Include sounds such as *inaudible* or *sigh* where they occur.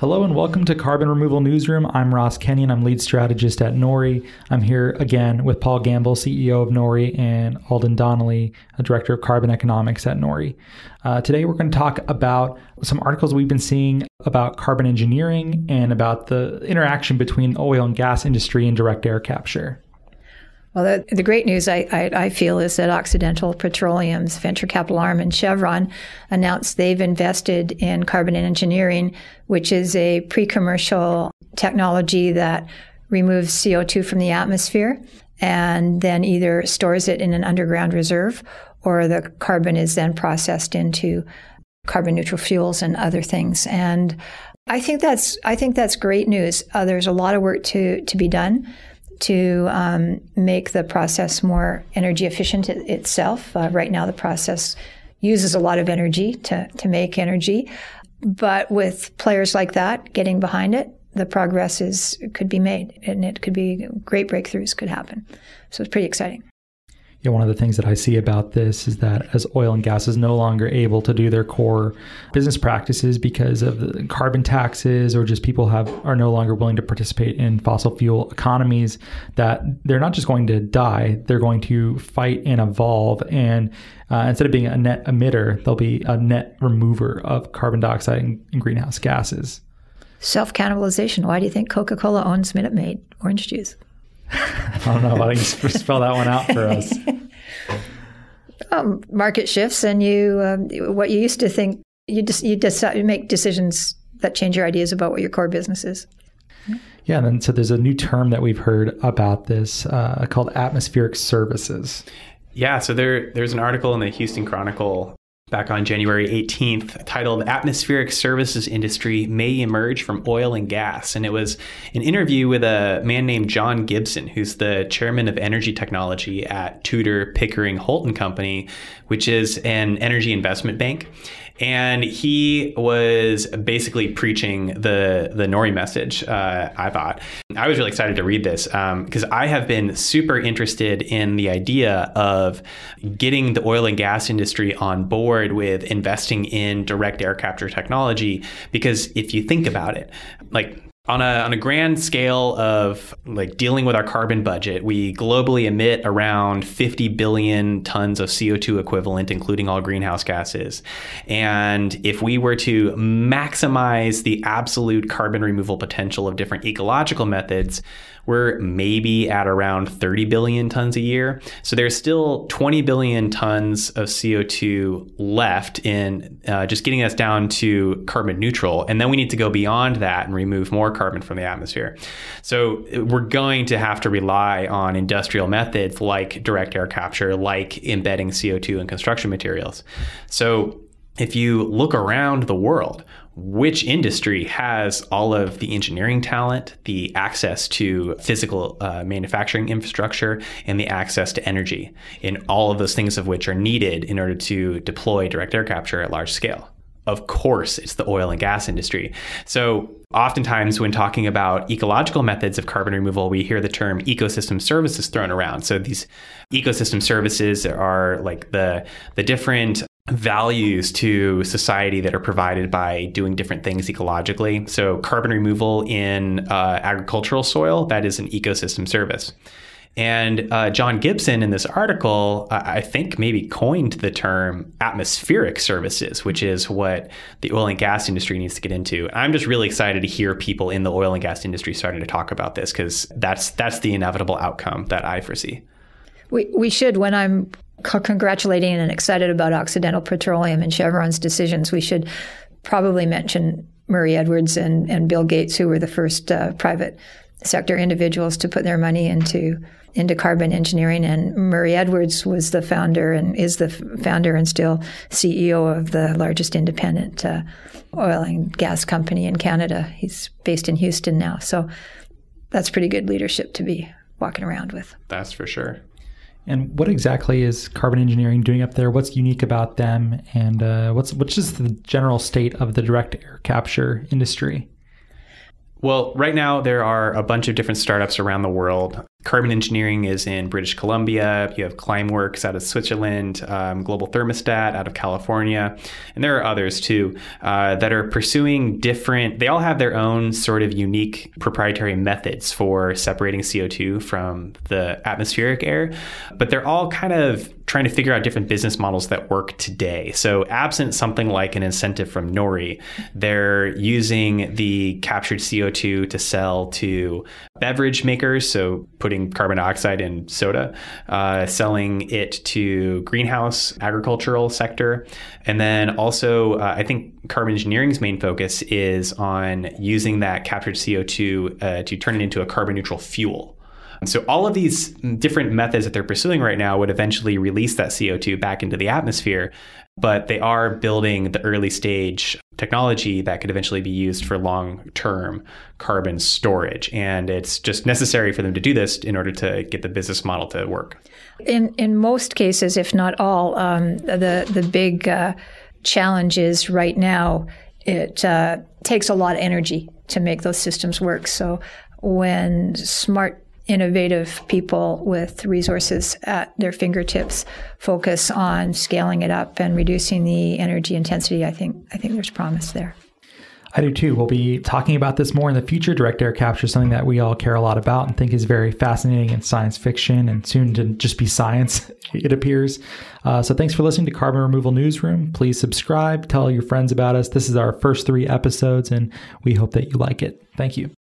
Hello and welcome to Carbon Removal Newsroom. I'm Ross Kenyon. I'm lead strategist at Nori. I'm here again with Paul Gambill, CEO of Nori, and Aldyen Donnelly, a director of carbon economics at Nori. Uh, today we're going to talk about some articles we've been seeing about carbon engineering and about the interaction between oil and gas industry and direct air capture. Well, the, the great news I, I, I, feel is that Occidental Petroleum's venture capital arm and Chevron announced they've invested in carbon engineering, which is a pre commercial technology that removes CO2 from the atmosphere and then either stores it in an underground reserve or the carbon is then processed into carbon neutral fuels and other things. And I think that's I think that's great news. Uh, there's a lot of work to to be done to um, make the process more energy efficient itself. Uh, right now, the process uses a lot of energy to, to make energy. But with players like that getting behind it, the progress is could be made and it could be great breakthroughs could happen. So it's pretty exciting you know, one of the things that I see about this is that as oil and gas is no longer able to do their core business practices because of carbon taxes or just people have are no longer willing to participate in fossil fuel economies, that they're not just going to die, they're going to fight and evolve. And uh, instead of being a net emitter, they'll be a net remover of carbon dioxide and, and greenhouse gases. Self cannibalization. Why do you think Coca Cola owns Minute Maid orange juice? I don't know. Why don't you spell that one out for us? *laughs* Um, market shifts, and you um, what you used to think you just you decide you make decisions that change your ideas about what your core business is. Yeah, and then so there's a new term that we've heard about this uh, called atmospheric services. Yeah, so there there's an article in the Houston Chronicle back on January 18th titled Atmospheric Services Industry May Emerge from Oil and Gas. And it was an interview with a man named John Gibson, who's the chairman of energy technology at Tudor Pickering Holt and Company, which is an energy investment bank and he was basically preaching the the Nori message. Uh, I thought I was really excited to read this because um, I have been super interested in the idea of getting the oil and gas industry on board with investing in direct air capture technology. Because if you think about it, like on a, on a grand scale of like dealing with our carbon budget, we globally emit around 50 billion tons of CO2 equivalent, including all greenhouse gases. And if we were to maximize the absolute carbon removal potential of different ecological methods, we're maybe at around 30 billion tons a year. So there's still 20 billion tons of CO2 left in uh, just getting us down to carbon neutral. And then we need to go beyond that and remove more carbon from the atmosphere. So we're going to have to rely on industrial methods like direct air capture, like embedding CO2 in construction materials. So if you look around the world, which industry has all of the engineering talent, the access to physical uh, manufacturing infrastructure, and the access to energy, in all of those things of which are needed in order to deploy direct air capture at large scale? Of course, it's the oil and gas industry. So, oftentimes when talking about ecological methods of carbon removal, we hear the term ecosystem services thrown around. So, these ecosystem services are like the, the different values to society that are provided by doing different things ecologically. So, carbon removal in uh, agricultural soil, that is an ecosystem service. And uh, John Gibson in this article, I think maybe coined the term atmospheric services, which is what the oil and gas industry needs to get into. I'm just really excited to hear people in the oil and gas industry starting to talk about this because that's that's the inevitable outcome that I foresee. We, we should, when I'm congratulating and excited about Occidental Petroleum and Chevron's decisions, we should probably mention Murray Edwards and, and Bill Gates, who were the first uh, private sector individuals to put their money into into carbon engineering. And Murray Edwards was the founder and is the founder and still CEO of the largest independent uh, oil and gas company in Canada. He's based in Houston now, so that's pretty good leadership to be walking around with. That's for sure. And what exactly is carbon engineering doing up there? What's unique about them, and uh, what's what's just the general state of the direct air capture industry? Well, right now there are a bunch of different startups around the world. Carbon engineering is in British Columbia. You have Climeworks out of Switzerland, um, Global Thermostat out of California, and there are others too uh, that are pursuing different. They all have their own sort of unique proprietary methods for separating CO2 from the atmospheric air, but they're all kind of trying to figure out different business models that work today. So, absent something like an incentive from Nori, they're using the captured CO2 to sell to beverage makers. So, putting carbon dioxide in soda, uh, selling it to greenhouse agricultural sector, and then also uh, I think carbon engineering's main focus is on using that captured CO2 uh, to turn it into a carbon neutral fuel. So all of these different methods that they're pursuing right now would eventually release that CO2 back into the atmosphere, but they are building the early stage technology that could eventually be used for long-term carbon storage and it's just necessary for them to do this in order to get the business model to work. In in most cases, if not all, um, the the big uh, challenge is right now it uh, takes a lot of energy to make those systems work. So when smart innovative people with resources at their fingertips focus on scaling it up and reducing the energy intensity, I think I think there's promise there. I do too. We'll be talking about this more in the future. Direct air capture is something that we all care a lot about and think is very fascinating in science fiction and soon to just be science, *laughs* it appears. Uh, so thanks for listening to Carbon Removal Newsroom. Please subscribe, tell your friends about us. This is our first three episodes, and we hope that you like it. Thank you.